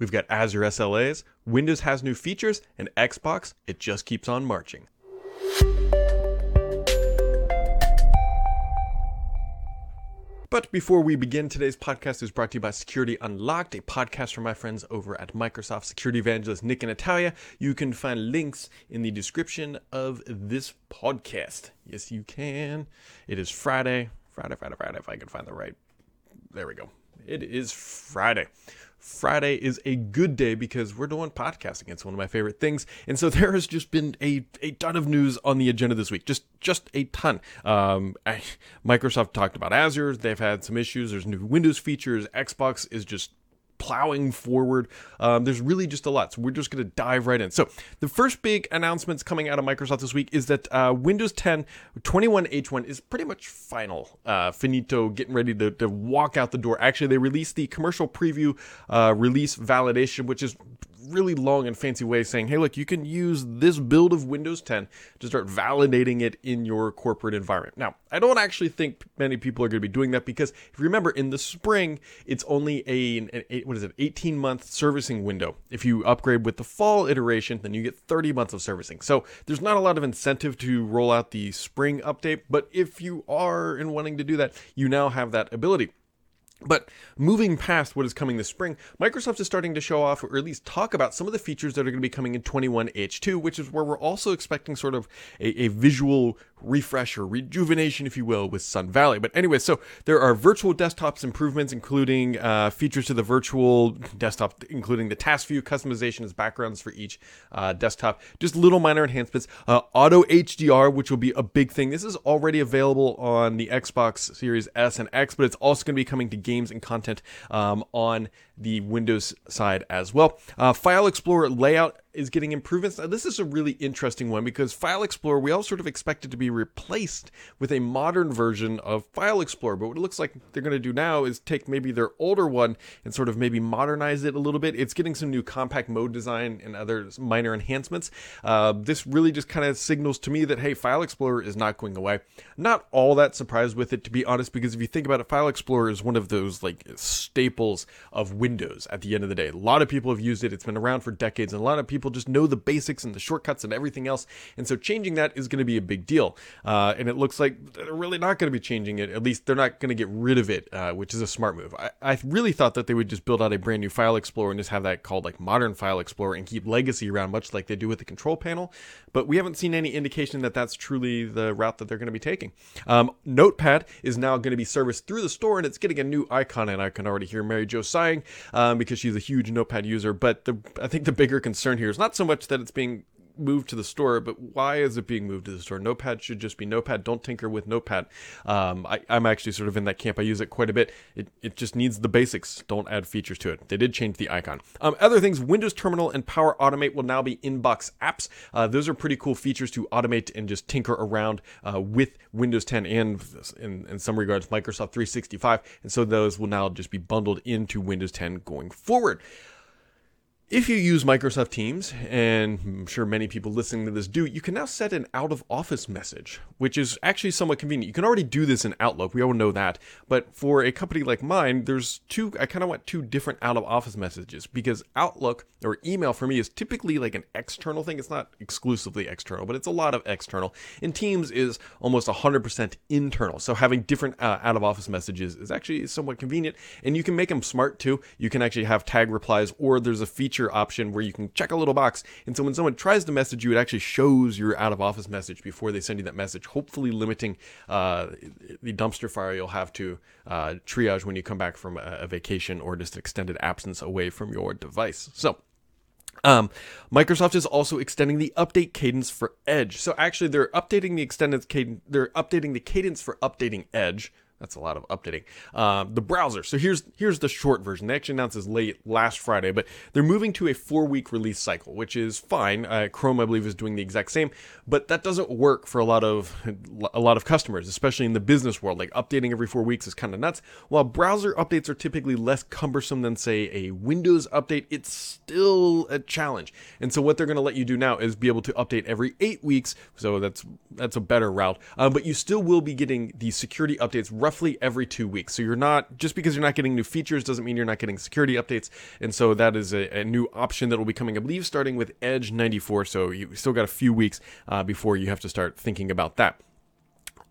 We've got Azure SLAs, Windows has new features, and Xbox, it just keeps on marching. But before we begin, today's podcast is brought to you by Security Unlocked, a podcast from my friends over at Microsoft Security Evangelist Nick and Natalia. You can find links in the description of this podcast. Yes, you can. It is Friday. Friday, Friday, Friday, if I can find the right. There we go. It is Friday. Friday is a good day because we're doing podcasting. It's one of my favorite things. And so there has just been a, a ton of news on the agenda this week. Just just a ton. Um, I, Microsoft talked about Azure. They've had some issues. There's new Windows features. Xbox is just plowing forward. Um, there's really just a lot. So we're just going to dive right in. So the first big announcements coming out of Microsoft this week is that uh, Windows 10 21H1 is pretty much final, uh, finito, getting ready to, to, walk out the door. Actually, they released the commercial preview uh, release validation, which is really long and fancy way saying, hey, look, you can use this build of Windows 10 to start validating it in your corporate environment. Now, I don't actually think many people are going to be doing that because if you remember, in the spring, it's only a, an, what is it, 18 month servicing window. If you upgrade with the fall iteration, then you get 30 months of servicing. So there's not a lot of incentive to roll out the spring update, but if you are in wanting to do that, you now have that ability. But moving past what is coming this spring, Microsoft is starting to show off, or at least talk about, some of the features that are going to be coming in 21H2, which is where we're also expecting sort of a, a visual refresh or rejuvenation, if you will, with Sun Valley. But anyway, so there are virtual desktops improvements, including uh, features to the virtual desktop, including the task view customization as backgrounds for each uh, desktop. Just little minor enhancements. Uh, auto HDR, which will be a big thing. This is already available on the Xbox Series S and X, but it's also going to be coming to games and content um, on the Windows side as well. Uh, File Explorer layout is getting improvements. Now, this is a really interesting one because File Explorer, we all sort of expect it to be replaced with a modern version of File Explorer. But what it looks like they're going to do now is take maybe their older one and sort of maybe modernize it a little bit. It's getting some new compact mode design and other minor enhancements. Uh, this really just kind of signals to me that, hey, File Explorer is not going away. Not all that surprised with it, to be honest, because if you think about it, File Explorer is one of those like staples of Windows at the end of the day. A lot of people have used it. It's been around for decades, and a lot of people people just know the basics and the shortcuts and everything else. And so changing that is going to be a big deal. Uh, and it looks like they're really not going to be changing it. At least they're not going to get rid of it, uh, which is a smart move. I, I really thought that they would just build out a brand new File Explorer and just have that called like Modern File Explorer and keep Legacy around, much like they do with the control panel. But we haven't seen any indication that that's truly the route that they're going to be taking. Um, Notepad is now going to be serviced through the store and it's getting a new icon. And I can already hear Mary Jo sighing um, because she's a huge Notepad user. But the, I think the bigger concern here not so much that it's being moved to the store, but why is it being moved to the store? Notepad should just be Notepad. Don't tinker with Notepad. Um, I, am actually sort of in that camp. I use it quite a bit. It, it just needs the basics. Don't add features to it. They did change the icon. Um, other things, Windows Terminal and Power Automate will now be inbox apps. Uh, those are pretty cool features to automate and just tinker around uh, with Windows 10 and in, in some regards Microsoft 365. And so those will now just be bundled into Windows 10 going forward. If you use Microsoft Teams, and I'm sure many people listening to this do, you can now set an out of office message, which is actually somewhat convenient. You can already do this in Outlook, we all know that. But for a company like mine, there's two, I kind of want two different out of office messages because Outlook or email for me is typically like an external thing. It's not exclusively external, but it's a lot of external. And Teams is almost 100% internal. So having different uh, out of office messages is actually somewhat convenient. And you can make them smart too. You can actually have tag replies, or there's a feature option where you can check a little box. And so when someone tries to message you, it actually shows your out of office message before they send you that message, hopefully limiting uh, the dumpster fire you'll have to uh, triage when you come back from a, a vacation or just extended absence away from your device. So, um, Microsoft is also extending the update cadence for Edge. So actually, they're updating the extended cadence. They're updating the cadence for updating Edge that's a lot of updating. Uh, the browser. So here's here's the short version. They actually announced this late last Friday, but they're moving to a four week release cycle, which is fine. Uh, Chrome, I believe, is doing the exact same, but that doesn't work for a lot of a lot of customers, especially in the business world. Like updating every four weeks is kind of nuts. While browser updates are typically less cumbersome than say a Windows update, it's still a challenge. And so what they're going to let you do now is be able to update every eight weeks. So that's that's a better route. Uh, but you still will be getting the security updates roughly every two weeks. So you're not just because you're not getting new features doesn't mean you're not getting security updates. And so that is a, a new option that will be coming, I believe, starting with Edge 94. So you still got a few weeks uh, before you have to start thinking about that.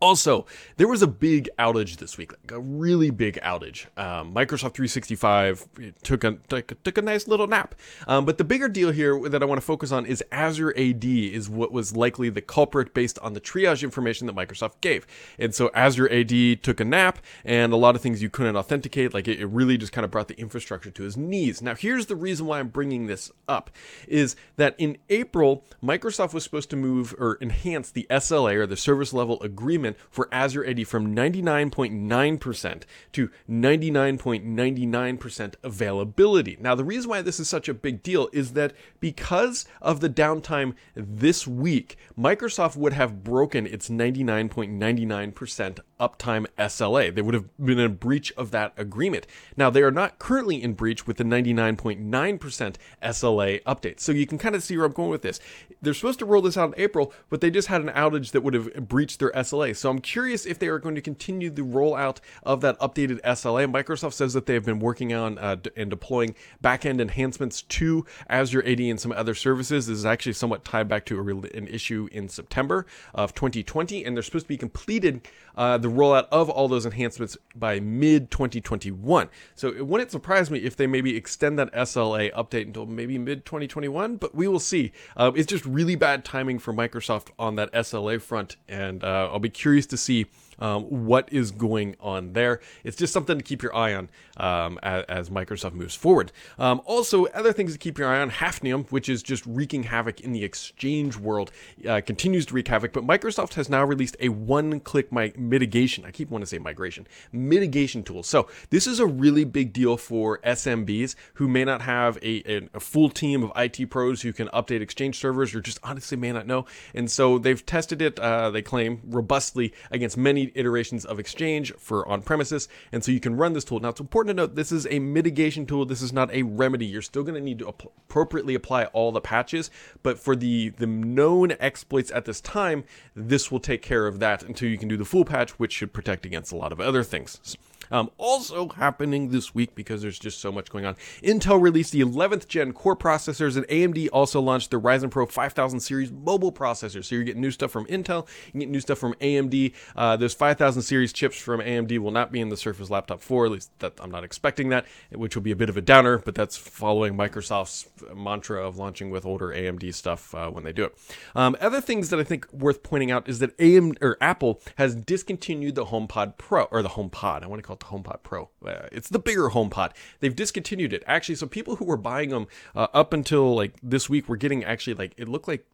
Also, there was a big outage this week, like a really big outage. Um, Microsoft 365 took a, took, a nice little nap. Um, but the bigger deal here that I want to focus on is Azure AD is what was likely the culprit based on the triage information that Microsoft gave. And so Azure AD took a nap, and a lot of things you couldn't authenticate. Like it, it really just kind of brought the infrastructure to his knees. Now, here's the reason why I'm bringing this up: is that in April, Microsoft was supposed to move or enhance the SLA or the service level agreement for Azure AD from 99.9% to 99.99% availability. Now, the reason why this is such a big deal is that because of the downtime this week, Microsoft would have broken its 99.99% uptime SLA. They would have been in breach of that agreement. Now, they are not currently in breach with the 99.9% SLA update. So you can kind of see where I'm going with this. They're supposed to roll this out in April, but they just had an outage that would have breached their SLA. So I'm curious if they are going to continue the rollout of that updated SLA. Microsoft says that they have been working on uh, d- and deploying backend enhancements to Azure AD and some other services. This is actually somewhat tied back to real, an issue in September of 2020, and they're supposed to be completed uh, the rollout of all those enhancements by mid 2021. So it wouldn't surprise me if they maybe extend that SLA update until maybe mid 2021, but we will see. Uh, it's just really bad timing for Microsoft on that SLA front, and uh, I'll be curious to see um, what is going on there. It's just something to keep your eye on um, as, as, Microsoft moves forward. Um, also, other things to keep your eye on Hafnium, which is just wreaking havoc in the exchange world, uh, continues to wreak havoc, but Microsoft has now released a one click mi- mitigation. I keep wanting to say migration, mitigation tool. So, this is a really big deal for SMBs who may not have a, a, a full team of IT pros who can update Exchange servers or just honestly may not know. And so, they've tested it, uh, they claim, robustly against many iterations of Exchange for on premises. And so you can run this tool. Now, it's important to note this is a mitigation tool. This is not a remedy. You're still going to need to ap- appropriately apply all the patches. But for the, the known exploits at this time, this will take care of that until you can do the full patch, which should protect against a lot of other things. Um, also happening this week because there's just so much going on. Intel released the 11th gen core processors, and AMD also launched the Ryzen Pro 5000 series mobile processors. So you're getting new stuff from Intel, you get new stuff from AMD. Uh, those 5000 series chips from AMD will not be in the Surface Laptop 4. At least that I'm not expecting that, which will be a bit of a downer. But that's following Microsoft's mantra of launching with older AMD stuff uh, when they do it. Um, other things that I think worth pointing out is that AM or Apple has discontinued the HomePod Pro or the HomePod. I want to call the HomePod Pro. Uh, it's the bigger HomePod. They've discontinued it actually. So people who were buying them uh, up until like this week were getting actually like it looked like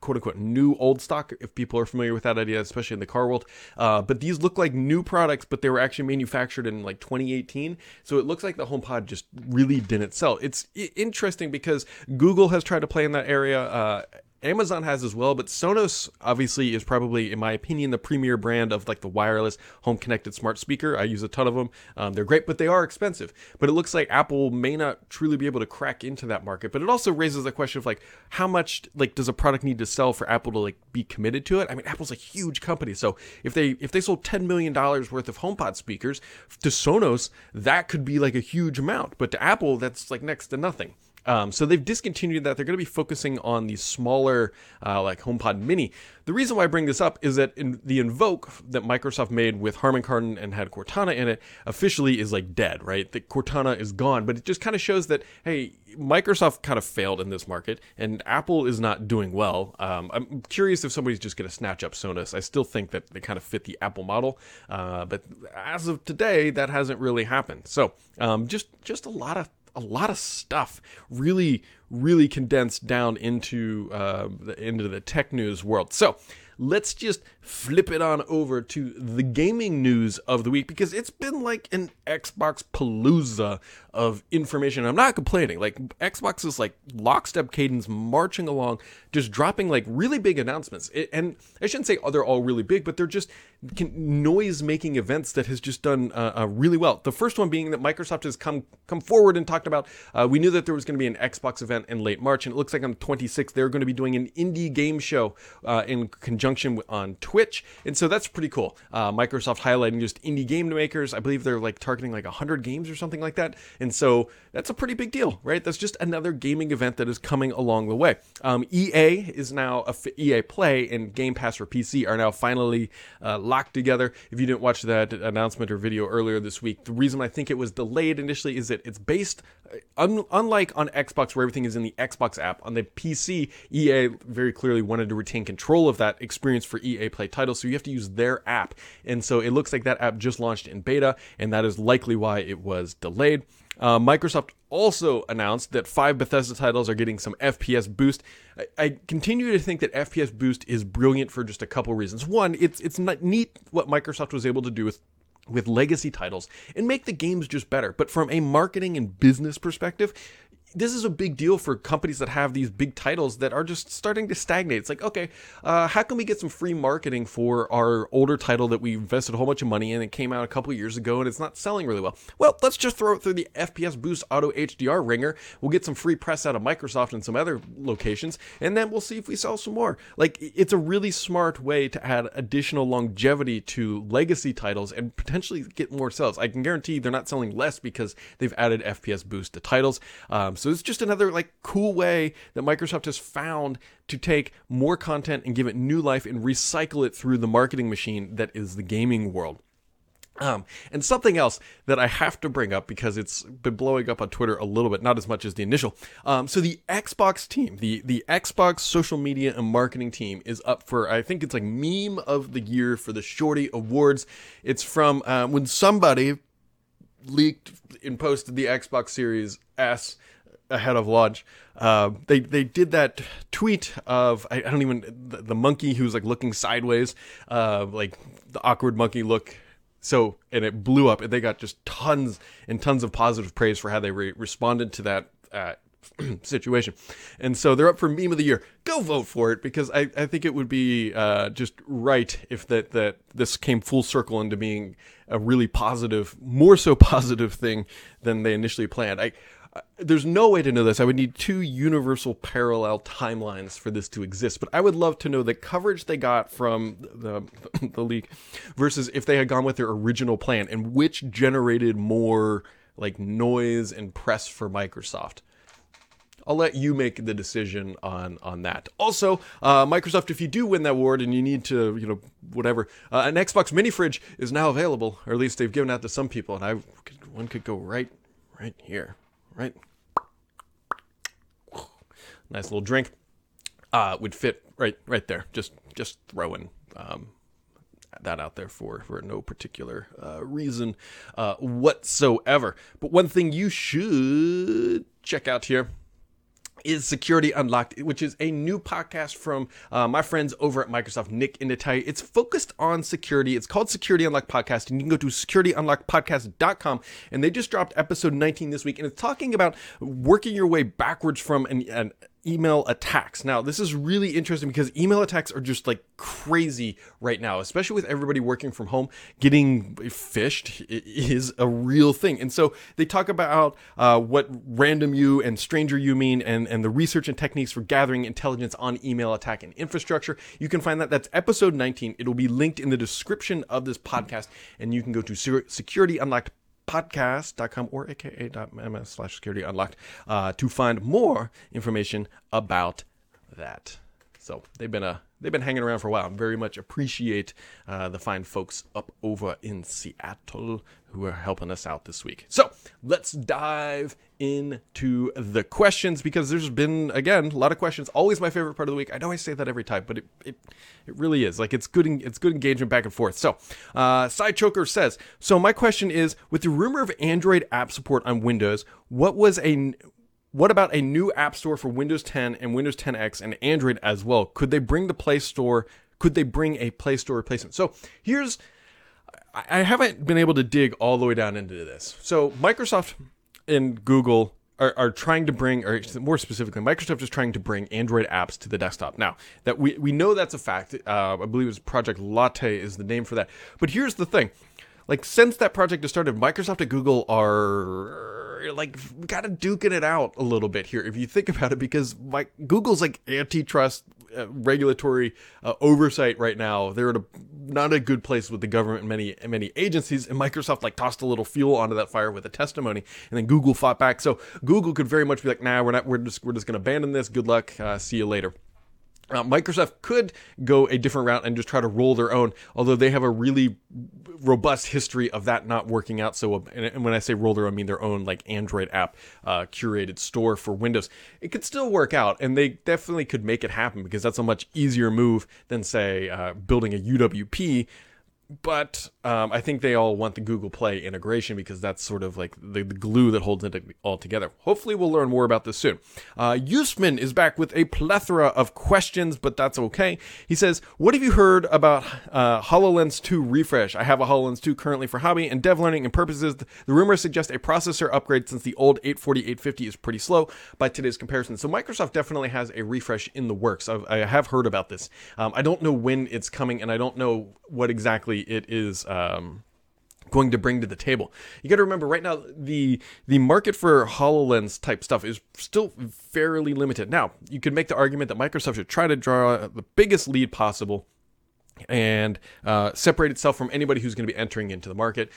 quote unquote new old stock if people are familiar with that idea especially in the car world uh, but these look like new products but they were actually manufactured in like 2018 so it looks like the homepod just really didn't sell it's interesting because google has tried to play in that area uh, Amazon has as well, but Sonos obviously is probably, in my opinion, the premier brand of like the wireless home connected smart speaker. I use a ton of them. Um, they're great, but they are expensive. But it looks like Apple may not truly be able to crack into that market. But it also raises the question of like how much like does a product need to sell for Apple to like be committed to it? I mean, Apple's a huge company, so if they if they sold ten million dollars worth of HomePod speakers to Sonos, that could be like a huge amount. But to Apple, that's like next to nothing. Um, so they've discontinued that. They're going to be focusing on the smaller, uh, like HomePod Mini. The reason why I bring this up is that in the Invoke that Microsoft made with Harman Kardon and had Cortana in it officially is like dead, right? The Cortana is gone, but it just kind of shows that hey, Microsoft kind of failed in this market, and Apple is not doing well. Um, I'm curious if somebody's just going to snatch up Sonos. I still think that they kind of fit the Apple model, uh, but as of today, that hasn't really happened. So um, just just a lot of a lot of stuff really really condensed down into uh, the, into the tech news world so let's just flip it on over to the gaming news of the week because it's been like an Xbox palooza of information. I'm not complaining. Like Xbox is like lockstep cadence marching along, just dropping like really big announcements. It, and I shouldn't say they're all really big, but they're just noise making events that has just done uh, uh, really well. The first one being that Microsoft has come come forward and talked about. Uh, we knew that there was going to be an Xbox event event in late March, and it looks like on the 26th they're going to be doing an indie game show uh, in conjunction with, on Twitch, and so that's pretty cool. Uh, Microsoft highlighting just indie game makers. I believe they're like targeting like 100 games or something like that, and so that's a pretty big deal, right? That's just another gaming event that is coming along the way. Um, EA is now a, EA Play and Game Pass for PC are now finally uh, locked together. If you didn't watch that announcement or video earlier this week, the reason I think it was delayed initially is that it's based, uh, un- unlike on Xbox where everything is in the Xbox app, on the PC, EA very clearly wanted to retain control of that experience for EA Play titles, so you have to use their app. And so it looks like that app just launched in beta, and that is likely why it was delayed. Uh, Microsoft also announced that five Bethesda titles are getting some FPS boost. I, I, continue to think that FPS boost is brilliant for just a couple reasons. One, it's it's neat what Microsoft was able to do with with legacy titles and make the games just better. But from a marketing and business perspective, this is a big deal for companies that have these big titles that are just starting to stagnate. It's like, okay, uh, how can we get some free marketing for our older title that we invested a whole bunch of money in? It came out a couple years ago and it's not selling really well. Well, let's just throw it through the FPS Boost Auto HDR ringer. We'll get some free press out of Microsoft and some other locations, and then we'll see if we sell some more. Like, it's a really smart way to add additional longevity to legacy titles and potentially get more sales. I can guarantee they're not selling less because they've added FPS Boost to titles. Um, so it's just another like cool way that Microsoft has found to take more content and give it new life and recycle it through the marketing machine that is the gaming world. Um, and something else that I have to bring up because it's been blowing up on Twitter a little bit, not as much as the initial. Um, so the Xbox team, the the Xbox social media and marketing team, is up for I think it's like meme of the year for the Shorty Awards. It's from uh, when somebody leaked and posted the Xbox Series S ahead of launch. Uh, they they did that tweet of I, I don't even the, the, monkey who's like looking sideways, uh, like the awkward monkey look. So and it blew up, and they got just tons and tons of positive praise for how they re- responded to that uh, situation. And so they're up for meme of the year. Go vote for it because I, I think it would be uh, just right if that that this came full circle into being a really positive, more so positive thing than they initially planned. I there's no way to know this. I would need two universal parallel timelines for this to exist. But I would love to know the coverage they got from the the leak versus if they had gone with their original plan and which generated more like noise and press for Microsoft. I'll let you make the decision on on that. Also, uh, Microsoft, if you do win that award and you need to, you know, whatever, uh, an Xbox mini fridge is now available, or at least they've given out to some people, and I one could go right right here right? Nice little drink. Uh, would fit right right there. Just just throwing um, that out there for for no particular uh, reason uh, whatsoever. But one thing you should check out here is Security Unlocked, which is a new podcast from uh, my friends over at Microsoft, Nick and Natalia. It's focused on security. It's called Security Unlocked Podcast, and you can go to securityunlockedpodcast.com. And they just dropped episode 19 this week, and it's talking about working your way backwards from an, an email attacks. Now, this is really interesting because email attacks are just like crazy right now, especially with everybody working from home. Getting phished is a real thing. And so they talk about uh, what random you and stranger you mean and, and the research and techniques for gathering intelligence on email attack and infrastructure. You can find that. That's episode 19. It'll be linked in the description of this podcast, and you can go to Security Unlocked podcast.com or aka.ms slash security unlocked uh, to find more information about that. So they've been a they've been hanging around for a while. I very much appreciate uh, the fine folks up over in Seattle who are helping us out this week. So let's dive into the questions because there's been again a lot of questions. Always my favorite part of the week. I know I say that every time, but it it, it really is like it's good. It's good engagement back and forth. So, uh, Side Choker says. So my question is, with the rumor of Android app support on Windows, what was a what about a new app store for Windows 10 and Windows 10X and Android as well? Could they bring the Play Store? Could they bring a Play Store replacement? So here's I haven't been able to dig all the way down into this. So Microsoft and Google are, are trying to bring, or more specifically, Microsoft is trying to bring Android apps to the desktop. Now that we we know that's a fact. Uh, I believe it's Project Latte is the name for that. But here's the thing: like since that project has started, Microsoft and Google are like kind of duking it out a little bit here if you think about it, because like Google's like antitrust uh, regulatory uh, oversight right now. They're a not a good place with the government and many many agencies. And Microsoft like tossed a little fuel onto that fire with a testimony, and then Google fought back. So Google could very much be like, "Nah, we're not. We're just we're just going to abandon this. Good luck. Uh, see you later." Uh, Microsoft could go a different route and just try to roll their own, although they have a really robust history of that not working out. So, and when I say roll their own, I mean their own like Android app uh, curated store for Windows. It could still work out, and they definitely could make it happen because that's a much easier move than say uh, building a UWP but um, I think they all want the Google Play integration because that's sort of like the, the, glue that holds it all together. Hopefully, we'll learn more about this soon. Uh, Usman is back with a plethora of questions, but that's okay. He says, What have you heard about uh, HoloLens 2 refresh? I have a HoloLens 2 currently for hobby and dev learning and purposes. The rumors suggest a processor upgrade since the old 840, 850 is pretty slow by today's comparison. So, Microsoft definitely has a refresh in the works. I've, I have heard about this. Um, I don't know when it's coming, and I don't know what exactly it is um, going to bring to the table. You got to remember right now the the market for Hololens type stuff is still fairly limited. Now you could make the argument that Microsoft should try to draw the biggest lead possible and uh, separate itself from anybody who's going to be entering into the market.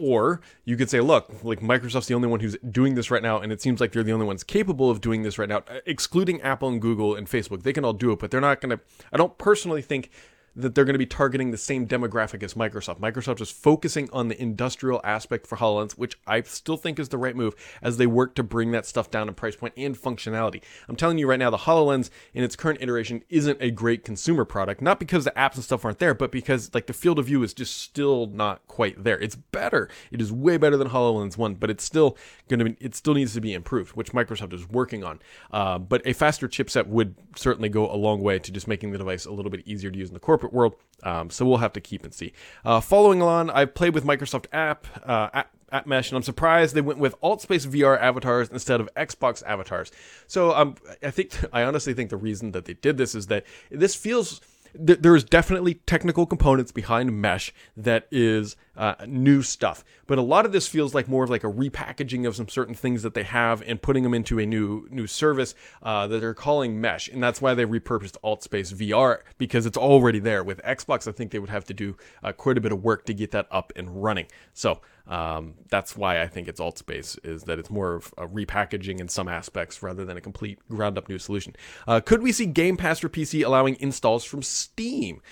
Or you could say, look, like Microsoft's the only one who's doing this right now, and it seems like they're the only ones capable of doing this right now, excluding Apple and Google and Facebook. They can all do it, but they're not going to. I don't personally think that they're going to be targeting the same demographic as Microsoft. Microsoft is focusing on the industrial aspect for HoloLens, which I still think is the right move as they work to bring that stuff down in price point and functionality. I'm telling you right now, the HoloLens in its current iteration isn't a great consumer product, not because the apps and stuff aren't there, but because like the field of view is just still not quite there. It's better. It is way better than HoloLens 1, but it's still going to be, it still needs to be improved, which Microsoft is working on. Uh, but a faster chipset would certainly go a long way to just making the device a little bit easier to use in the corporate world. Um, so we'll have to keep and see. Uh, following on, I've played with Microsoft App, uh, App, App Mesh, and I'm surprised they went with AltSpace VR avatars instead of Xbox avatars. So um, I think, I honestly think the reason that they did this is that this feels th- there is definitely technical components behind mesh that is uh, new stuff but a lot of this feels like more of like a repackaging of some certain things that they have and putting them into a new new service uh, that they're calling mesh and that's why they repurposed altspace vr because it's already there with xbox i think they would have to do uh, quite a bit of work to get that up and running so um, that's why I think it's AltSpace is that it's more of a repackaging in some aspects rather than a complete ground up new solution. Uh, could we see Game Pass for PC allowing installs from Steam?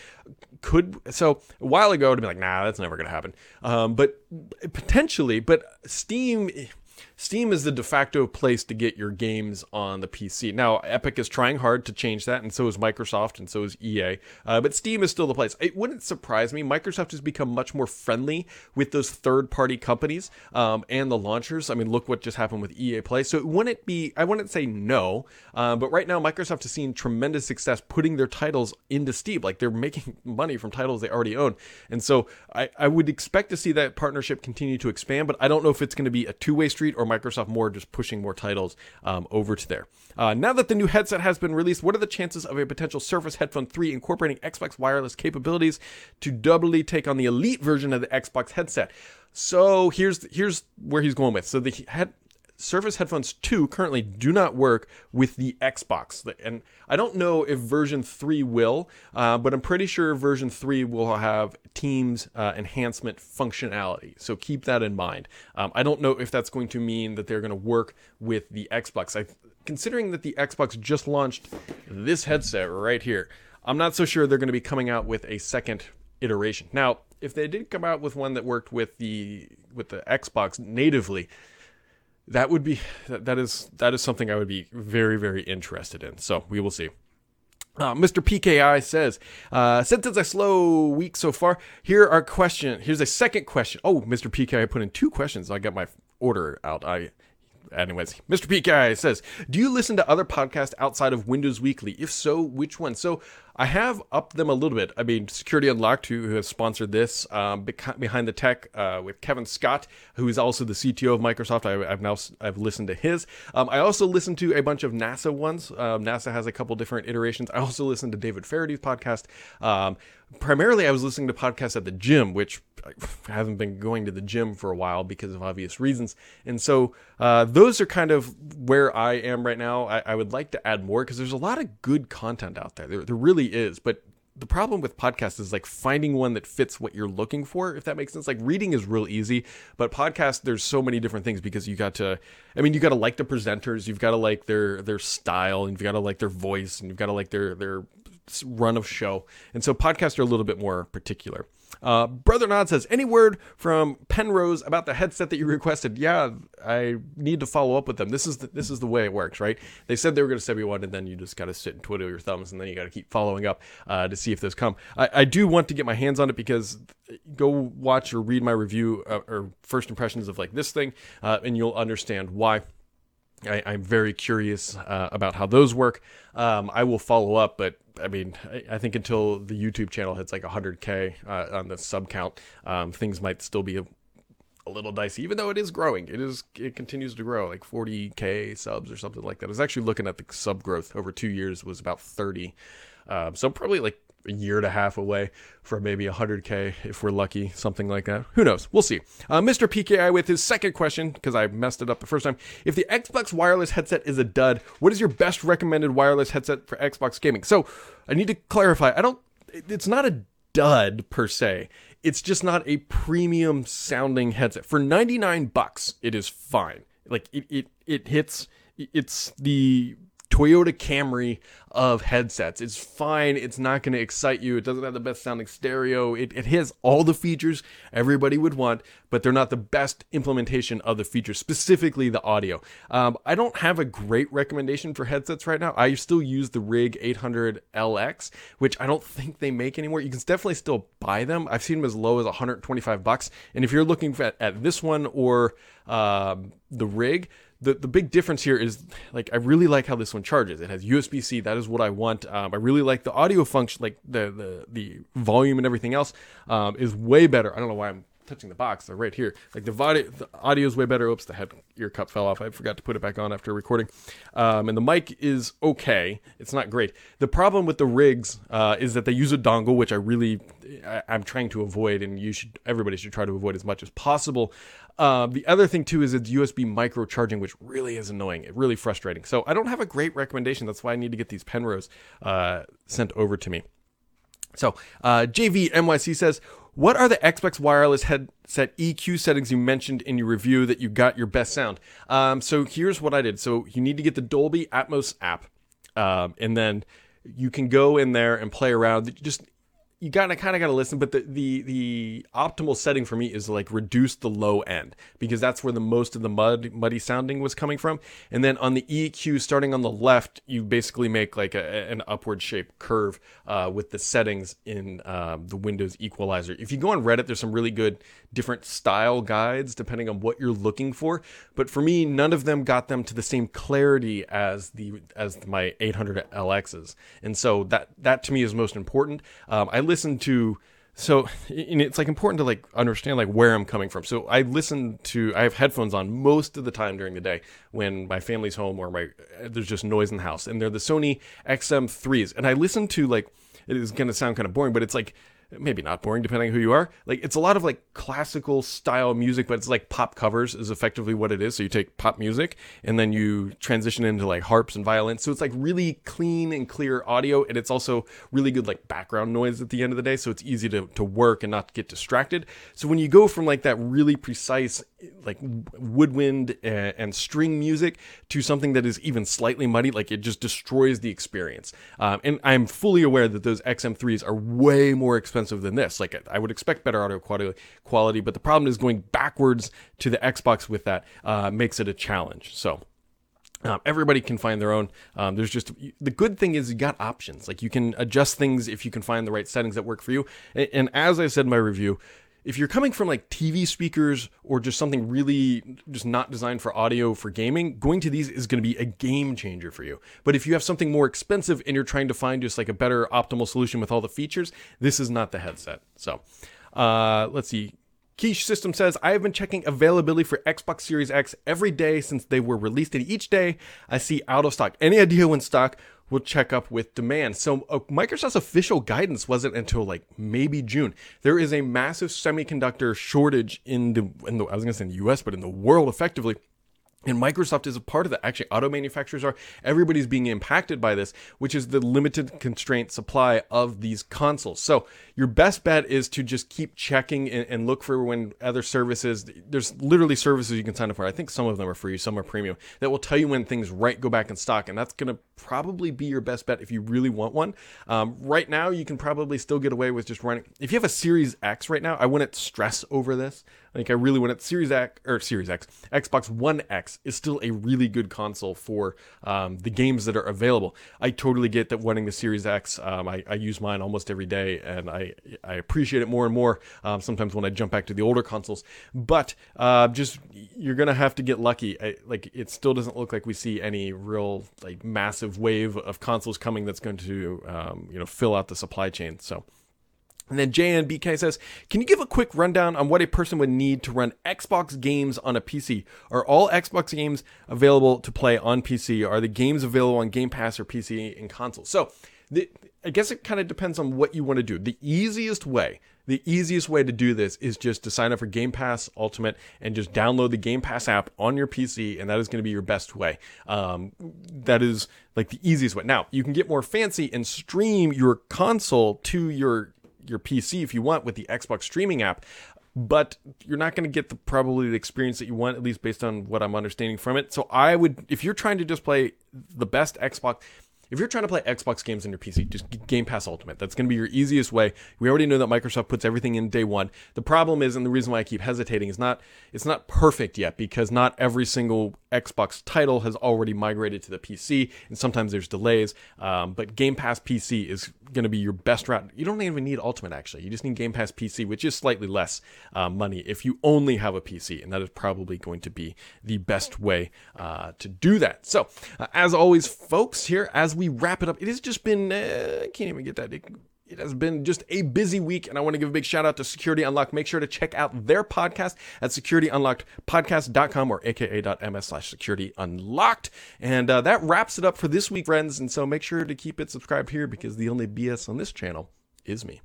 Could so a while ago to be like, nah, that's never gonna happen. Um, but potentially, but Steam Steam is the de facto place to get your games on the PC. Now, Epic is trying hard to change that, and so is Microsoft, and so is EA. Uh, but Steam is still the place. It wouldn't surprise me. Microsoft has become much more friendly with those third party companies um, and the launchers. I mean, look what just happened with EA Play. So it wouldn't be, I wouldn't say no, uh, but right now, Microsoft has seen tremendous success putting their titles into Steam. Like they're making money from titles they already own. And so I, I would expect to see that partnership continue to expand, but I don't know if it's going to be a two way street or Microsoft more just pushing more titles um, over to there. Uh, now that the new headset has been released, what are the chances of a potential Surface Headphone 3 incorporating Xbox wireless capabilities to doubly take on the elite version of the Xbox headset? So here's here's where he's going with. So the head Surface Headphones 2 currently do not work with the Xbox. And I don't know if version 3 will, uh, but I'm pretty sure version 3 will have Teams uh, enhancement functionality. So keep that in mind. Um, I don't know if that's going to mean that they're going to work with the Xbox. I, considering that the Xbox just launched this headset right here, I'm not so sure they're going to be coming out with a second iteration. Now, if they did come out with one that worked with the with the Xbox natively, that would be that is that is something I would be very very interested in. So we will see. Uh, Mr. PKI says, uh, since it's a slow week so far, here are question. Here's a second question. Oh, Mr. PKI put in two questions. I got my order out. I, anyways, Mr. PKI says, do you listen to other podcasts outside of Windows Weekly? If so, which one? So I have upped them a little bit. I mean, Security Unlocked, who, who has sponsored this, um, behind the tech uh, with Kevin Scott, who is also the CTO of Microsoft. I, have now I've listened to his. Um, I also listened to a bunch of NASA ones. Um, NASA has a couple different iterations. I also listened to David Faraday's podcast. Um, primarily, I was listening to podcasts at the gym, which I haven't been going to the gym for a while because of obvious reasons. And so uh, those are kind of where I am right now. I, I would like to add more because there's a lot of good content out there. There, there really is. But the problem with podcasts is like finding one that fits what you're looking for, if that makes sense. Like reading is real easy, but podcast, there's so many different things because you got to, I mean, you got to like the presenters, you've got to like their their style, and you've got to like their voice, and you've got to like their their run of show. And so podcasts are a little bit more particular. Uh, Brother Nod says, any word from Penrose about the headset that you requested? Yeah, I need to follow up with them. This is the, this is the way it works, right? They said they were going to send me one, and then you just got to sit and twiddle your thumbs, and then you got to keep following up uh, to see if those come. I, I, do want to get my hands on it because go watch or read my review uh, or first impressions of like this thing, uh, and you'll understand why. I, am very curious uh, about how those work. Um, I will follow up, but I mean, I, I, think until the YouTube channel hits like 100k uh, on the sub count, um, things might still be a, a, little dicey. Even though it is growing, it is it continues to grow, like 40k subs or something like that. I was actually looking at the sub growth over two years was about 30. Um, so probably like a year and a half away from maybe 100K if we're lucky, something like that. Who knows? We'll see. Uh, Mr. PKI with his second question, because I messed it up the first time. If the Xbox wireless headset is a dud, what is your best recommended wireless headset for Xbox gaming? So I need to clarify. I don't, it's not a dud per se. It's just not a premium sounding headset. For 99 bucks, it is fine. Like it, it, it hits, it's the Toyota Camry of headsets. It's fine. It's not going to excite you. It doesn't have the best sounding stereo. It, it has all the features everybody would want, but they're not the best implementation of the features, specifically the audio. Um, I don't have a great recommendation for headsets right now. I still use the Rig 800LX, which I don't think they make anymore. You can definitely still buy them. I've seen them as low as 125 bucks. And if you're looking at, at this one or um, the Rig, the the big difference here is like I really like how this one charges. It has USB C. That is what I want. Um, I really like the audio function, like the the the volume and everything else um, is way better. I don't know why I'm touching the box. They're right here. Like the, audio, the audio is way better. Oops, the head ear cup fell off. I forgot to put it back on after recording. Um, and the mic is okay. It's not great. The problem with the rigs uh, is that they use a dongle, which I really I, am trying to avoid, and you should everybody should try to avoid as much as possible. Uh, the other thing too is it's USB micro charging, which really is annoying. It's really frustrating. So I don't have a great recommendation. That's why I need to get these Penrose uh, sent over to me. So uh, JV NYC says, what are the Xbox wireless headset EQ settings you mentioned in your review that you got your best sound? Um, so here's what I did. So you need to get the Dolby Atmos app, um, and then you can go in there and play around. Just you gotta kind of gotta listen, but the, the the optimal setting for me is like reduce the low end because that's where the most of the mud muddy sounding was coming from. And then on the EQ, starting on the left, you basically make like a, an upward shaped curve uh, with the settings in um, the Windows equalizer. If you go on Reddit, there's some really good different style guides depending on what you're looking for. But for me, none of them got them to the same clarity as the as my 800 LXs, and so that that to me is most important. Um, I listen to so it's like important to like understand like where I'm coming from. So I listen to I have headphones on most of the time during the day when my family's home or my there's just noise in the house, and they're the Sony XM3s, and I listen to like it is going to sound kind of boring, but it's like maybe not boring depending on who you are. Like it's a lot of like classical style music, but it's like pop covers is effectively what it is. So you take pop music and then you transition into like harps and violins. So it's like really clean and clear audio, and it's also really good like background noise at the end of the day. So it's easy to to work and not get distracted. So when you go from like that really precise like woodwind and, and string music to something that is even slightly muddy, like it just destroys the experience. Um, and I'm fully aware that those XM3s are way more expensive expensive than this. Like I would expect better audio quality, quality but the problem is going backwards to the Xbox with that uh, makes it a challenge. So. Um, everybody can find their own. Um, there's just the good thing is you got options. Like you can adjust things if you can find the right settings that work for you. And, and as I said in my review, if you're coming from like TV speakers or just something really just not designed for audio for gaming, going to these is going to be a game changer for you. But if you have something more expensive and you're trying to find just like a better optimal solution with all the features, this is not the headset. So, uh, let's see. Quiche System says, I have been checking availability for Xbox Series X every day since they were released, and each day I see out of stock. Any idea when stock will check up with demand? So, uh, Microsoft's official guidance wasn't until like maybe June. There is a massive semiconductor shortage in the, in the I was going to say in the US, but in the world effectively. And Microsoft is a part of that. Actually, auto manufacturers are. Everybody's being impacted by this, which is the limited constraint supply of these consoles. So your best bet is to just keep checking and, and, look for when other services. There's literally services you can sign up for. I think some of them are free, some are premium. That will tell you when things right go back in stock, and that's going to probably be your best bet if you really want one. Um, right now, you can probably still get away with just running. If you have a Series X right now, I wouldn't stress over this. Like I really wouldn't. Series X or Series X, Xbox One X is still a really good console for um, the games that are available. I totally get that wanting the Series X. Um, I, I, use mine almost every day, and I I appreciate it more and more. Um, sometimes when I jump back to the older consoles, but uh, just you're gonna have to get lucky. I, like it still doesn't look like we see any real like massive wave of consoles coming that's going to um, you know fill out the supply chain. So. And then JNBK says, Can you give a quick rundown on what a person would need to run Xbox games on a PC? Are all Xbox games available to play on PC? Are the games available on Game Pass or PC and console? So, the, I guess it kind of depends on what you want to do. The easiest way, the easiest way to do this is just to sign up for Game Pass Ultimate and just download the Game Pass app on your PC, and that is going to be your best way. Um, that is like the easiest way. Now, you can get more fancy and stream your console to your your PC if you want with the Xbox streaming app but you're not going to get the probably the experience that you want at least based on what I'm understanding from it. So I would if you're trying to just play the best Xbox if you're trying to play Xbox games on your PC, just Game Pass Ultimate. That's going to be your easiest way. We already know that Microsoft puts everything in day one. The problem is, and the reason why I keep hesitating is not it's not perfect yet because not every single Xbox title has already migrated to the PC, and sometimes there's delays. Um, but Game Pass PC is going to be your best route. You don't even need Ultimate actually. You just need Game Pass PC, which is slightly less uh, money if you only have a PC, and that is probably going to be the best way uh, to do that. So, uh, as always, folks, here as we wrap it up, it has just been, uh, I can't even get that. It, it has been just a busy week, and I want to give a big shout out to Security Unlocked. Make sure to check out their podcast at securityunlockedpodcast.com or aka.ms slash security unlocked. And uh, that wraps it up for this week, friends. And so make sure to keep it subscribed here because the only BS on this channel is me.